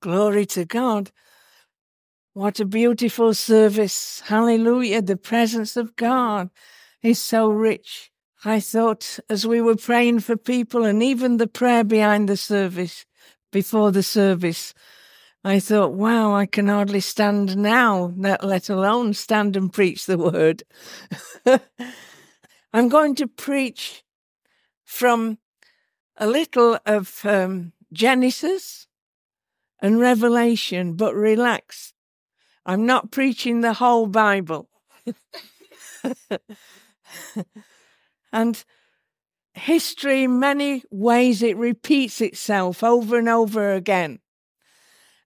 Glory to God. What a beautiful service. Hallelujah. The presence of God is so rich. I thought as we were praying for people and even the prayer behind the service, before the service, I thought, wow, I can hardly stand now, let alone stand and preach the word. I'm going to preach from a little of um, Genesis and Revelation, but relax. I'm not preaching the whole Bible. and history, in many ways, it repeats itself over and over again.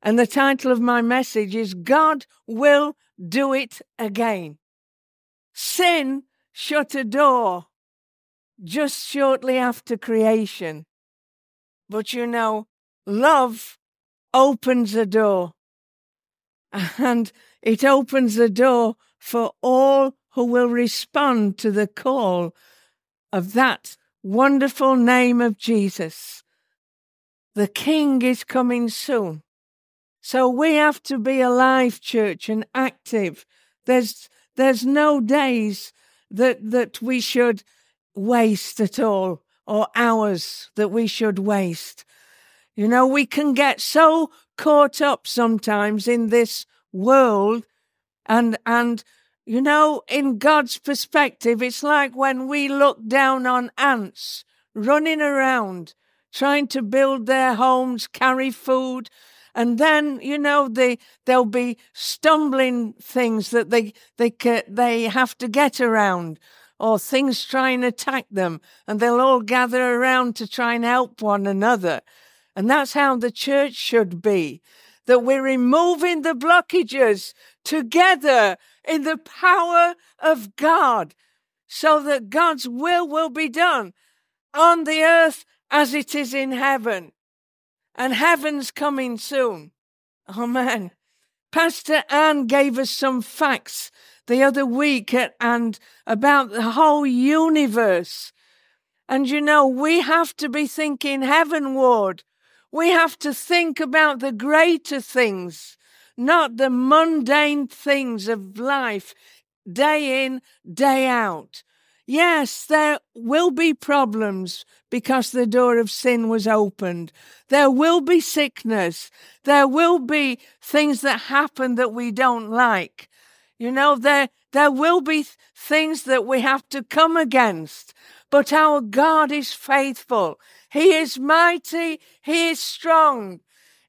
And the title of my message is God Will Do It Again. Sin shut a door just shortly after creation. But you know, love opens a door. And it opens the door for all who will respond to the call of that wonderful name of Jesus. The King is coming soon. So we have to be alive, church, and active. There's there's no days that that we should waste at all, or hours that we should waste. You know, we can get so caught up sometimes in this world and and you know, in God's perspective, it's like when we look down on ants running around, trying to build their homes, carry food, and then you know they there'll be stumbling things that they they they have to get around or things try and attack them and they'll all gather around to try and help one another and that's how the church should be that we're removing the blockages together in the power of God so that God's will will be done on the earth as it is in heaven. And heaven's coming soon. Amen. Pastor Anne gave us some facts the other week and about the whole universe. And you know, we have to be thinking heavenward we have to think about the greater things, not the mundane things of life, day in, day out. Yes, there will be problems because the door of sin was opened. There will be sickness. There will be things that happen that we don't like. You know, there, there will be things that we have to come against. But our God is faithful. He is mighty. He is strong.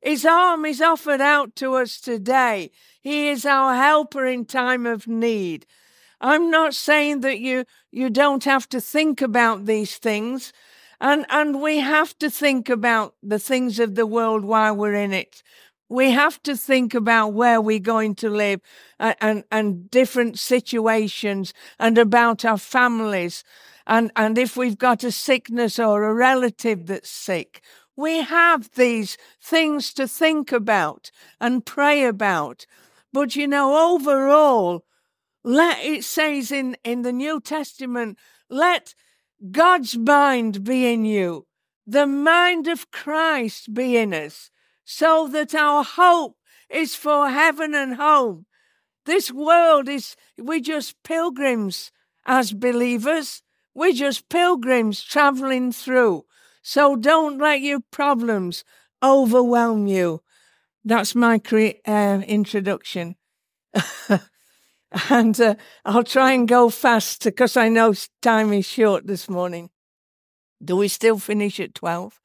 His arm is offered out to us today. He is our helper in time of need. I'm not saying that you, you don't have to think about these things. And, and we have to think about the things of the world while we're in it. We have to think about where we're going to live and, and, and different situations and about our families and, and if we've got a sickness or a relative that's sick, we have these things to think about and pray about. But you know, overall, let it says in, in the New Testament, let God's mind be in you, the mind of Christ be in us, so that our hope is for heaven and home. This world is, we're just pilgrims as believers. We're just pilgrims traveling through. So don't let your problems overwhelm you. That's my cre- uh, introduction. and uh, I'll try and go fast because I know time is short this morning. Do we still finish at 12?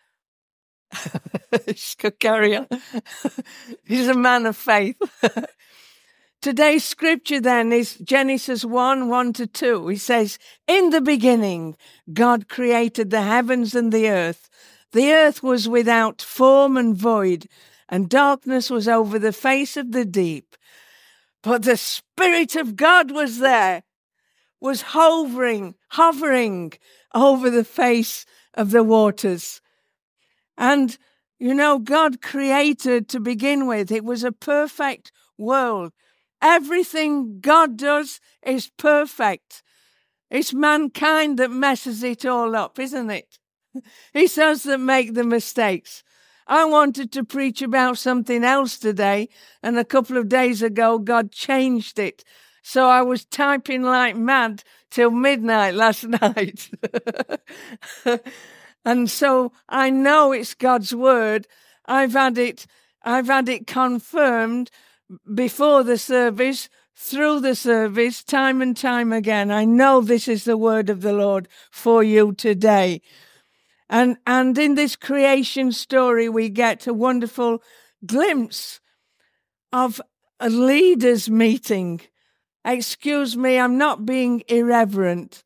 Carry on. He's a man of faith. Today's scripture then is Genesis 1 1 to 2. He says, In the beginning, God created the heavens and the earth. The earth was without form and void, and darkness was over the face of the deep. But the Spirit of God was there, was hovering, hovering over the face of the waters. And, you know, God created to begin with, it was a perfect world Everything God does is perfect. It's mankind that messes it all up, isn't it? It's us that make the mistakes. I wanted to preach about something else today, and a couple of days ago, God changed it. So I was typing like mad till midnight last night. and so I know it's God's word. I've had it, I've had it confirmed before the service, through the service, time and time again. I know this is the word of the Lord for you today. And, and in this creation story, we get a wonderful glimpse of a leaders' meeting. Excuse me, I'm not being irreverent,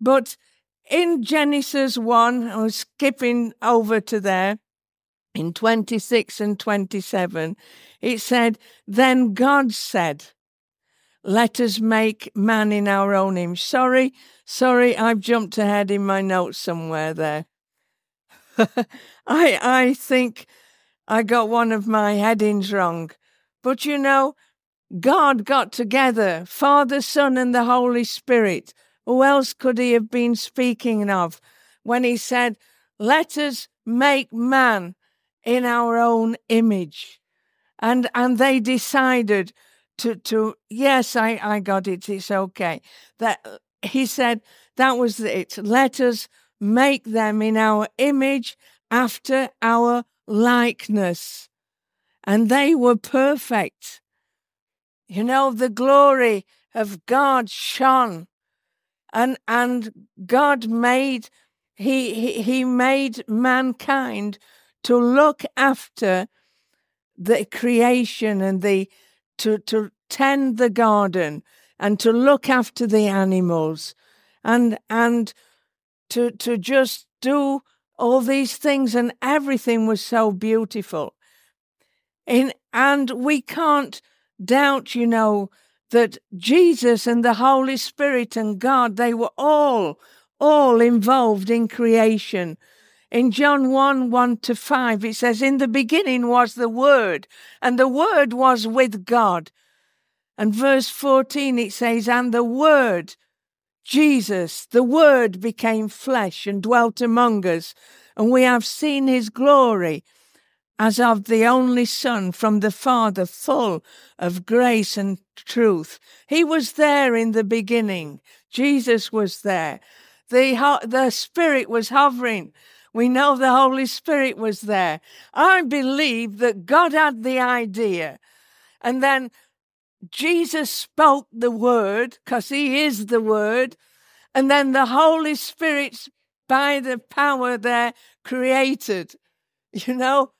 but in Genesis 1, I was skipping over to there, in 26 and 27, it said, Then God said, Let us make man in our own image. Sorry, sorry, I've jumped ahead in my notes somewhere there. I I think I got one of my headings wrong. But you know, God got together, Father, Son, and the Holy Spirit. Who else could he have been speaking of when he said, Let us make man in our own image? And and they decided to to yes, I, I got it, it's okay. That uh, he said that was it. Let us make them in our image after our likeness. And they were perfect. You know, the glory of God shone. And, and God made, he, he, he made mankind to look after the creation and the, to, to tend the garden and to look after the animals and, and to to just do all these things and everything was so beautiful. In and we can't doubt you know that jesus and the holy spirit and god they were all all involved in creation in john 1 1 to 5 it says in the beginning was the word and the word was with god and verse 14 it says and the word Jesus, the Word, became flesh and dwelt among us, and we have seen his glory as of the only Son from the Father, full of grace and truth. He was there in the beginning. Jesus was there. The, the Spirit was hovering. We know the Holy Spirit was there. I believe that God had the idea. And then Jesus spoke the word because he is the word. And then the Holy Spirit, by the power there, created. You know,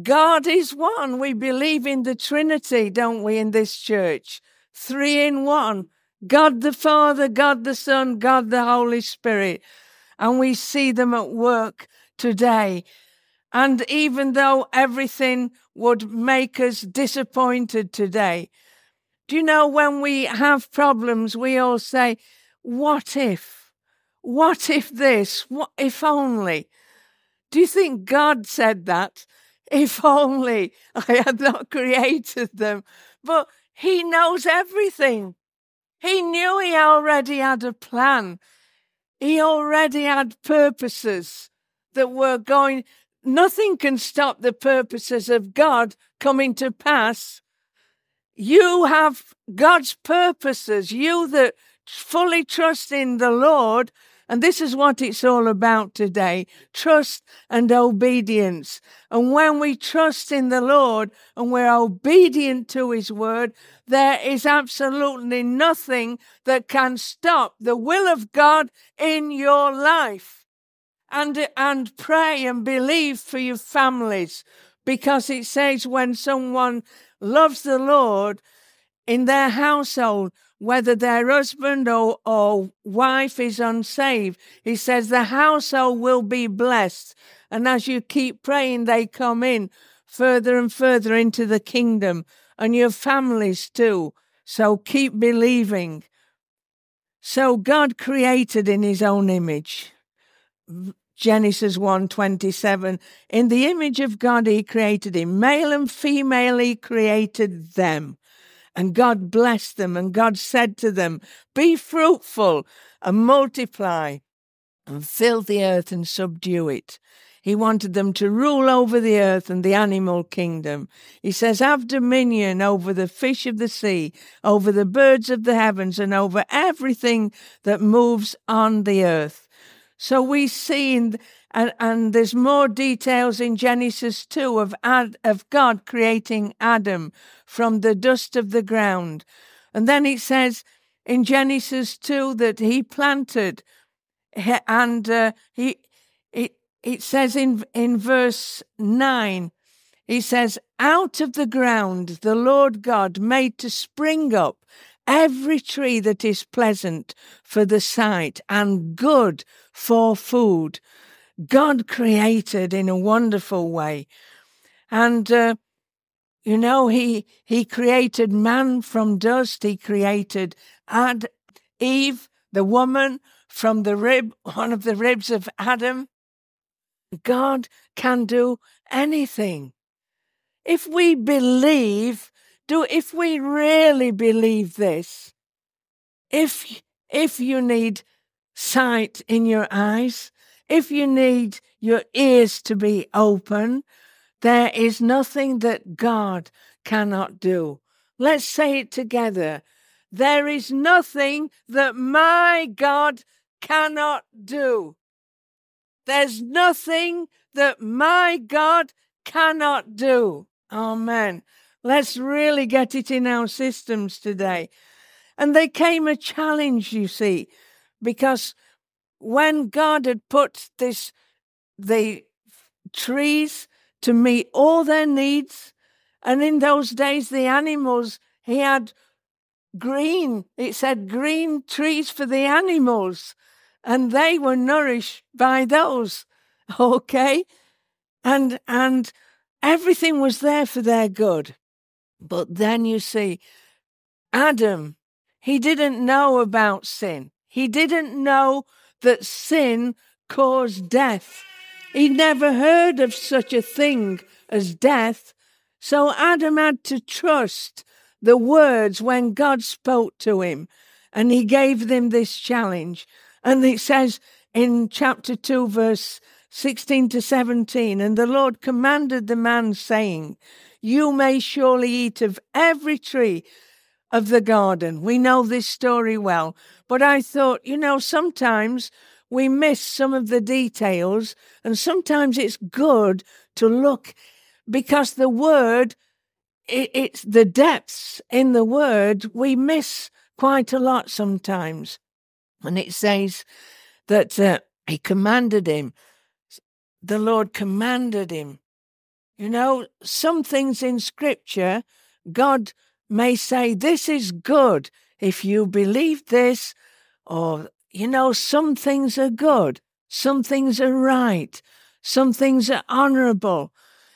God is one. We believe in the Trinity, don't we, in this church? Three in one. God the Father, God the Son, God the Holy Spirit. And we see them at work today. And even though everything would make us disappointed today, do you know when we have problems, we all say, What if? What if this? What if only? Do you think God said that? If only I had not created them. But He knows everything. He knew He already had a plan. He already had purposes that we're going. Nothing can stop the purposes of God coming to pass you have God's purposes. You that fully trust in the Lord. And this is what it's all about today trust and obedience. And when we trust in the Lord and we're obedient to His word, there is absolutely nothing that can stop the will of God in your life. And, and pray and believe for your families because it says when someone loves the Lord in their household, whether their husband or, or wife is unsaved, he says the household will be blessed. And as you keep praying, they come in further and further into the kingdom and your families too. So keep believing. So God created in his own image. Genesis 1:27 In the image of God he created him male and female he created them and God blessed them and God said to them be fruitful and multiply and fill the earth and subdue it He wanted them to rule over the earth and the animal kingdom. He says, Have dominion over the fish of the sea, over the birds of the heavens, and over everything that moves on the earth. So we see, in, and, and there's more details in Genesis 2 of, Ad, of God creating Adam from the dust of the ground. And then it says in Genesis 2 that he planted and uh, he it it says in in verse 9 he says out of the ground the lord god made to spring up every tree that is pleasant for the sight and good for food god created in a wonderful way and uh, you know he he created man from dust he created ad eve the woman from the rib, one of the ribs of Adam. God can do anything. If we believe, do if we really believe this, if if you need sight in your eyes, if you need your ears to be open, there is nothing that God cannot do. Let's say it together. There is nothing that my God cannot do. There's nothing that my God cannot do. Amen. Let's really get it in our systems today. And there came a challenge, you see, because when God had put this, the trees to meet all their needs, and in those days the animals, he had green, it said green trees for the animals and they were nourished by those. Okay? And and everything was there for their good. But then you see, Adam, he didn't know about sin. He didn't know that sin caused death. He never heard of such a thing as death. So Adam had to trust the words when God spoke to him. And he gave them this challenge. And it says in chapter 2, verse 16 to 17, and the Lord commanded the man, saying, You may surely eat of every tree of the garden. We know this story well, but I thought, you know, sometimes we miss some of the details, and sometimes it's good to look because the word, it, it's the depths in the word we miss quite a lot sometimes. And it says that uh, he commanded him, the Lord commanded him. You know, some things in Scripture, God may say, This is good if you believe this, or, you know, some things are good, some things are right, some things are honorable,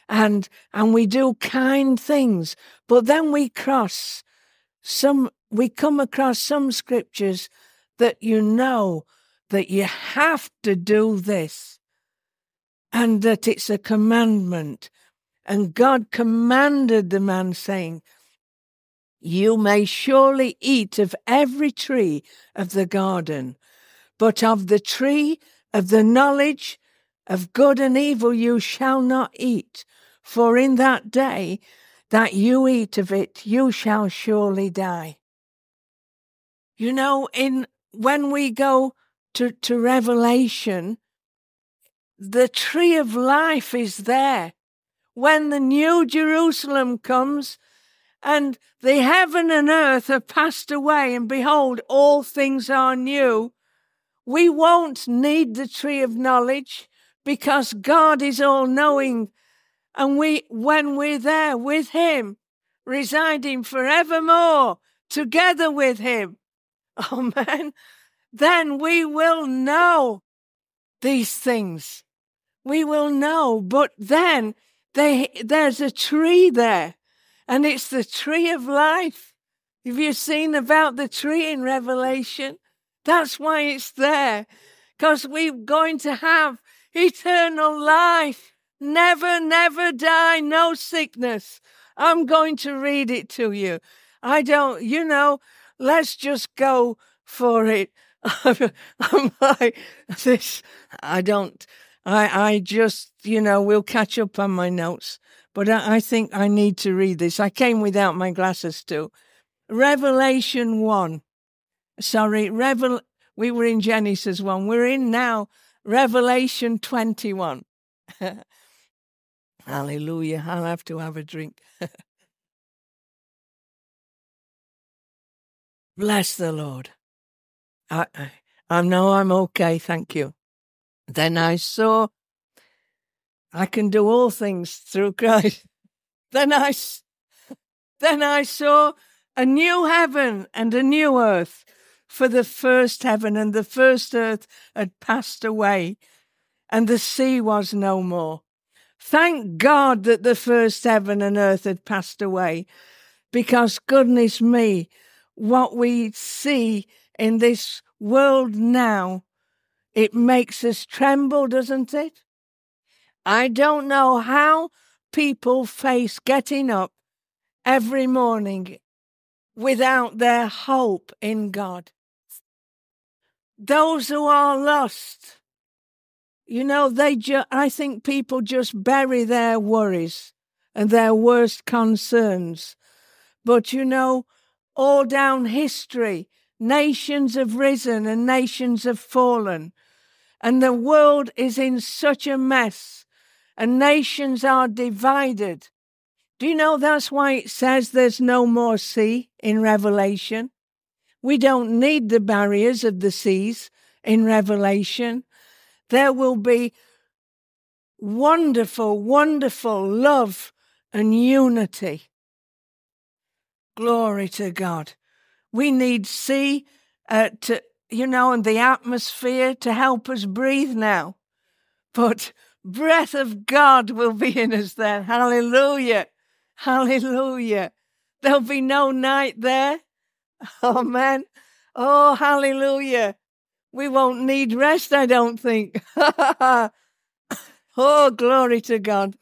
and and we do kind things. But then we cross some we come across some scriptures that you know that you have to do this and that it's a commandment. And God commanded the man, saying, You may surely eat of every tree of the garden, but of the tree of the knowledge of good and evil you shall not eat, for in that day that you eat of it, you shall surely die. You know, in when we go to, to Revelation, the tree of life is there. When the new Jerusalem comes and the heaven and earth have passed away, and behold, all things are new, we won't need the tree of knowledge because God is all knowing. And we, when we're there with Him, residing forevermore together with Him, Amen, then we will know these things. We will know. But then they, there's a tree there, and it's the tree of life. Have you seen about the tree in Revelation? That's why it's there, because we're going to have eternal life. Never, never die, no sickness. I'm going to read it to you. I don't, you know, let's just go for it. I'm like, this, I don't, I, I just, you know, we'll catch up on my notes, but I, I think I need to read this. I came without my glasses too. Revelation 1. Sorry, Revel. we were in Genesis 1. We're in now Revelation 21. Hallelujah. I'll have to have a drink. Bless the Lord. I, I, I know I'm okay, thank you. Then I saw I can do all things through Christ. Then I, then I saw a new heaven and a new earth, for the first heaven and the first earth had passed away, and the sea was no more. Thank God that the first heaven and earth had passed away, because goodness me, what we see in this world now, it makes us tremble, doesn't it? I don't know how people face getting up every morning without their hope in God. Those who are lost, you know, they ju- I think people just bury their worries and their worst concerns. But you know, all down history, nations have risen and nations have fallen. And the world is in such a mess, and nations are divided. Do you know that's why it says there's no more sea in Revelation? We don't need the barriers of the seas in Revelation. There will be wonderful, wonderful love and unity. Glory to God. We need sea uh, to, you know, and the atmosphere to help us breathe now. But breath of God will be in us then. Hallelujah. Hallelujah. There'll be no night there. Amen. Oh, hallelujah. We won't need rest, I don't think. oh, glory to God.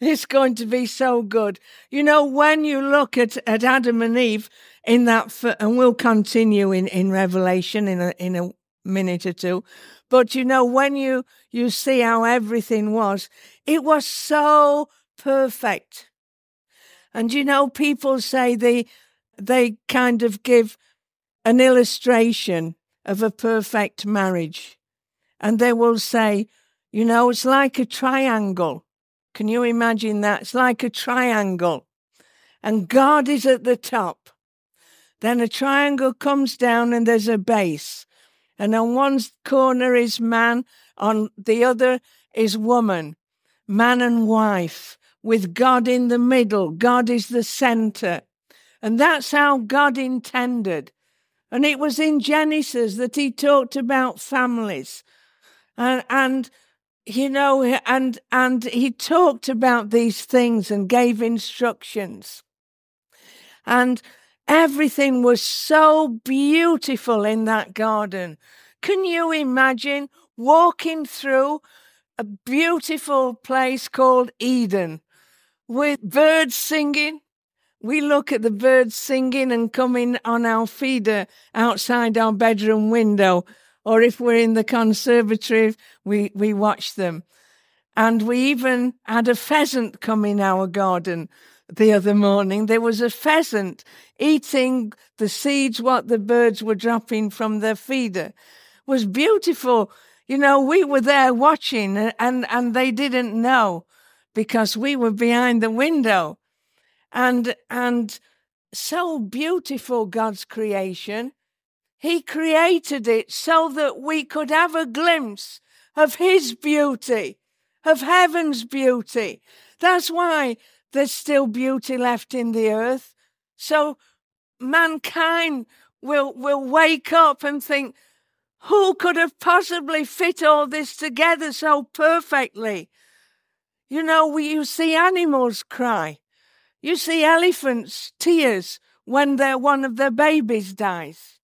It's going to be so good. You know, when you look at, at Adam and Eve in that, and we'll continue in, in Revelation in a, in a minute or two, but you know, when you, you see how everything was, it was so perfect. And you know, people say they, they kind of give an illustration of a perfect marriage. And they will say, you know, it's like a triangle can you imagine that? It's like a triangle, and God is at the top. Then a triangle comes down, and there's a base. And on one corner is man, on the other is woman, man and wife, with God in the middle. God is the center. And that's how God intended. And it was in Genesis that he talked about families. And, and you know, and and he talked about these things and gave instructions. And everything was so beautiful in that garden. Can you imagine walking through a beautiful place called Eden with birds singing? We look at the birds singing and coming on our feeder outside our bedroom window or if we're in the conservatory, we, we watch them. And we even had a pheasant come in our garden the other morning. There was a pheasant eating the seeds what the birds were dropping from their feeder. It was beautiful. You know, we were there watching and, and they didn't know because we were behind the window. And and so beautiful God's creation. He created it so that we could have a glimpse of His beauty, of heaven's beauty. That's why there's still beauty left in the earth. So mankind will, will wake up and think, who could have possibly fit all this together so perfectly? You know, we, you see animals cry. You see elephants tears when their, one of their babies dies.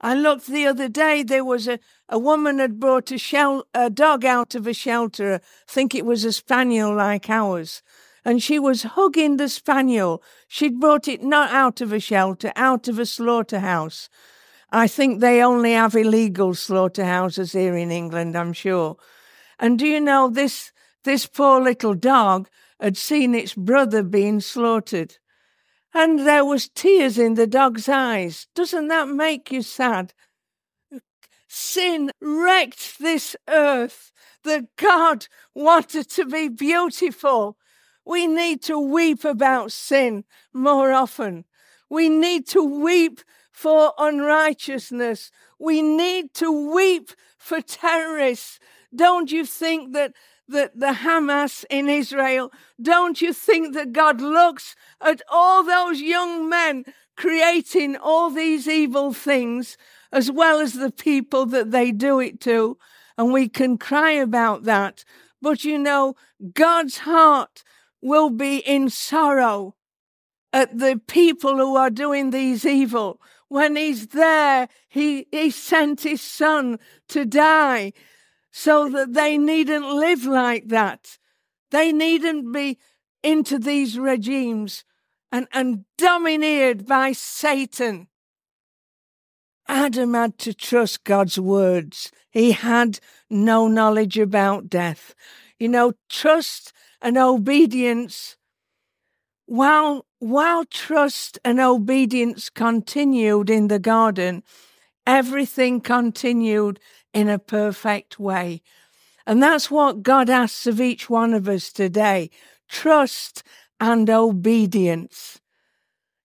I looked the other day, there was a, a woman had brought a, shell, a dog out of a shelter, I think it was a spaniel like ours, and she was hugging the spaniel. She'd brought it not out of a shelter, out of a slaughterhouse. I think they only have illegal slaughterhouses here in England, I'm sure. And do you know this, this poor little dog had seen its brother being slaughtered? And there was tears in the dog's eyes. Doesn't that make you sad? Sin wrecked this earth that God wanted to be beautiful. We need to weep about sin more often. We need to weep for unrighteousness. We need to weep for terrorists. Don't you think that, that the Hamas in Israel, don't you think that God looks at all those young men creating all these evil things as well as the people that they do it to. And we can cry about that. But you know, God's heart will be in sorrow at the people who are doing these evil. When he's there, he, he sent his son to die so that they needn't live like that. They needn't be into these regimes and, and domineered by Satan. Adam had to trust God's words. He had no knowledge about death. You know, trust and obedience, while, while trust and obedience continued in the garden, everything continued in a perfect way. And that's what God asks of each one of us today trust and obedience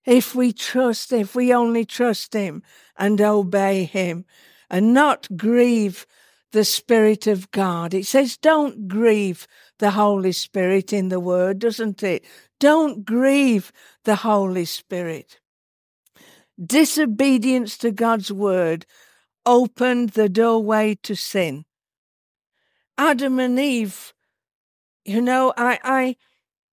if we trust, if we only trust Him and obey Him and not grieve the Spirit of God. It says, don't grieve the Holy Spirit in the Word, doesn't it? Don't grieve the Holy Spirit. Disobedience to God's Word opened the doorway to sin. Adam and Eve, you know, I, I,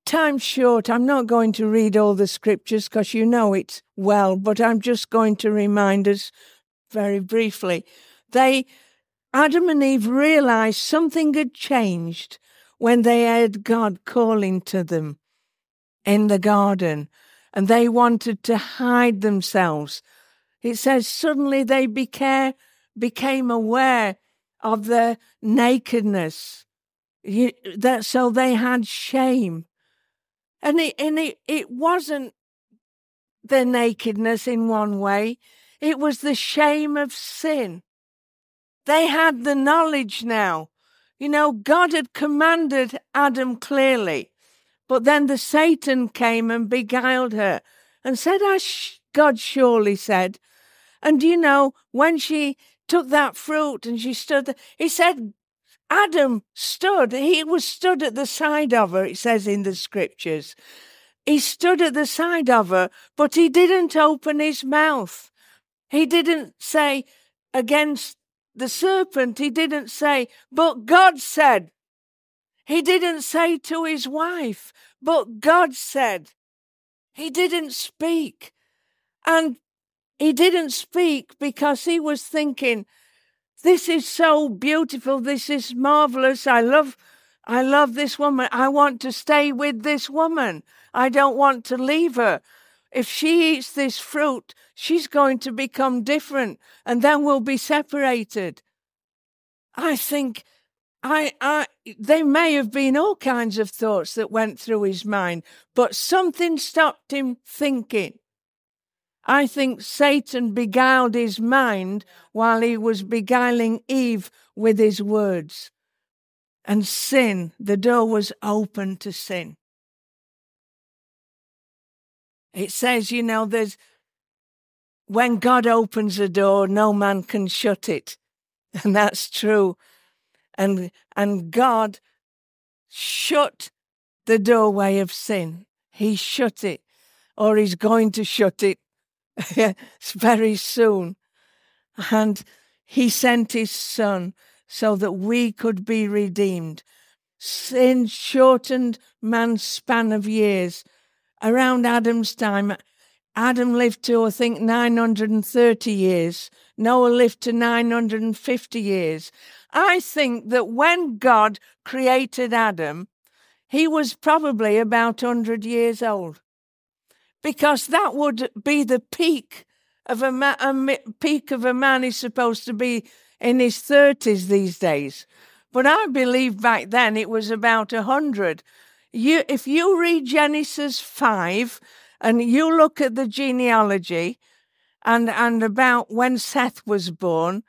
Time short, I'm not going to read all the scriptures because you know it well, but I'm just going to remind us very briefly. They, Adam and Eve realized something had changed when they heard God calling to them in the garden and they wanted to hide themselves. It says suddenly they became, became aware of their nakedness. You, that, so they had shame. And it, and it, it wasn't their nakedness in one way, it was the shame of sin. They had the knowledge now. You know, God had commanded Adam clearly, but then the Satan came and beguiled her and said, As God surely said. And you know, when she took that fruit and she stood, he said, Adam stood, he was stood at the side of her, it says in the scriptures. He stood at the side of her, but he didn't open his mouth. He didn't say against the serpent, he didn't say, but God said. He didn't say to his wife, but God said. He didn't speak. And he didn't speak because he was thinking, this is so beautiful. This is marvelous. I love, I love this woman. I want to stay with this woman. I don't want to leave her. If she eats this fruit, she's going to become different and then we'll be separated. I think I, I, there may have been all kinds of thoughts that went through his mind, but something stopped him thinking. I think Satan beguiled his mind while he was beguiling Eve with his words. And sin, the door was open to sin. It says, you know, there's when God opens a door, no man can shut it. And that's true. And and God shut the doorway of sin. He shut it, or he's going to shut it very soon. And he sent his son so that we could be redeemed. Sin shortened man's span of years. Around Adam's time, Adam lived to, I think, 930 years. Noah lived to 950 years. I think that when God created Adam, he was probably about 100 years old because that would be the peak of a, a peak of a man is supposed to be in his 30s these days. But I believe back then it was about a hundred. You, if you read Genesis 5 and you look at the genealogy and, and about when Seth was born,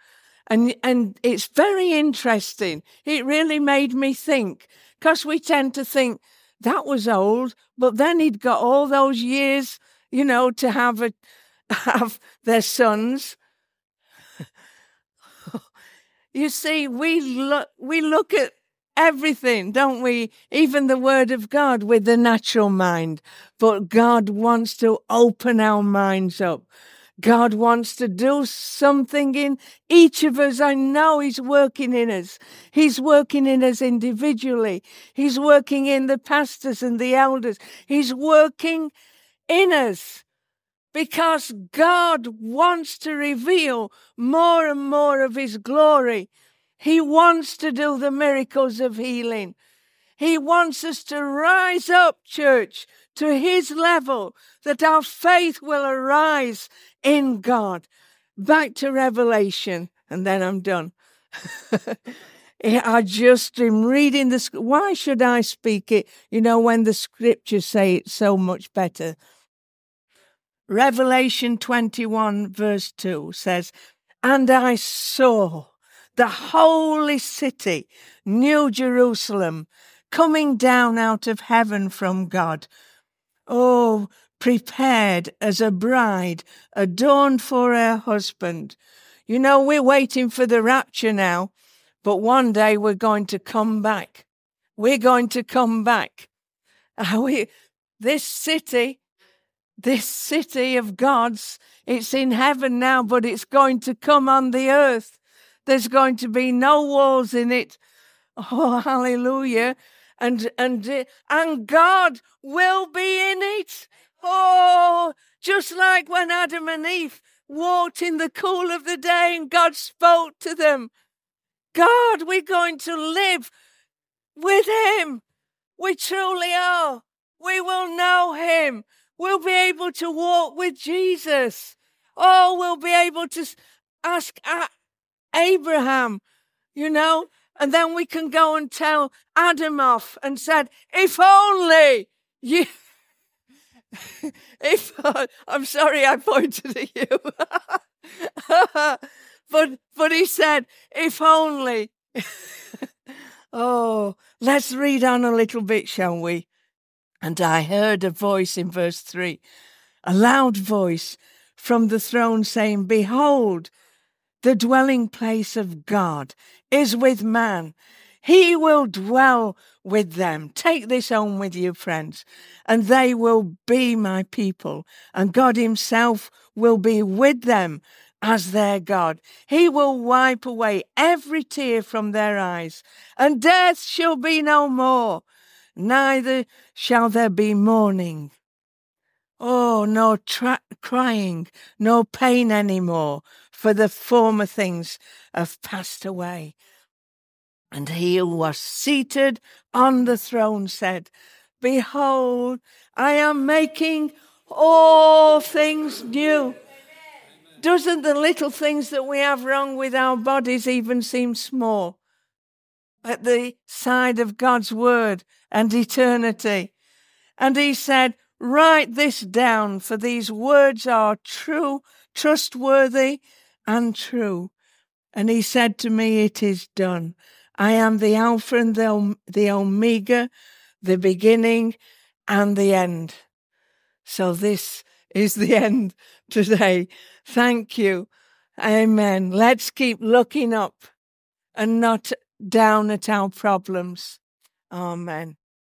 and, and it's very interesting. It really made me think because we tend to think that was old, but then he'd got all those years, you know, to have a, have their sons. you see, we look we look at everything, don't we? Even the word of God with the natural mind. But God wants to open our minds up. God wants to do something in each of us. I know He's working in us. He's working in us individually. He's working in the pastors and the elders. He's working in us because God wants to reveal more and more of His glory. He wants to do the miracles of healing. He wants us to rise up, church, to His level, that our faith will arise in God. Back to Revelation, and then I'm done. I just am reading the. Why should I speak it? You know, when the scriptures say it so much better. Revelation 21, verse 2 says, And I saw the holy city, New Jerusalem, coming down out of heaven from God. Oh, prepared as a bride adorned for her husband. You know, we're waiting for the rapture now, but one day we're going to come back. We're going to come back. Are we, this city, this city of God's, it's in heaven now, but it's going to come on the earth. There's going to be no walls in it. Oh, hallelujah. And, and, uh, and God will be in it. Oh, just like when Adam and Eve walked in the cool of the day and God spoke to them. God, we're going to live with Him. We truly are. We will know Him. We'll be able to walk with Jesus. Oh, we'll be able to ask Abraham, you know, and then we can go and tell Adam off and said, if only you. if uh, I'm sorry I pointed at you. but but he said, if only. oh, let's read on a little bit, shall we? And I heard a voice in verse 3, a loud voice from the throne saying, Behold, the dwelling place of God is with man. He will dwell with them. Take this home with you, friends, and they will be my people, and God Himself will be with them as their God. He will wipe away every tear from their eyes, and death shall be no more, neither shall there be mourning. Oh, no tra- crying, no pain any more, for the former things have passed away. And he who was seated on the throne said, Behold, I am making all things new. Doesn't the little things that we have wrong with our bodies even seem small at the side of God's word and eternity? And he said, Write this down, for these words are true, trustworthy, and true. And he said to me, It is done. I am the Alpha and the, the Omega, the beginning and the end. So this is the end today. Thank you. Amen. Let's keep looking up and not down at our problems. Amen.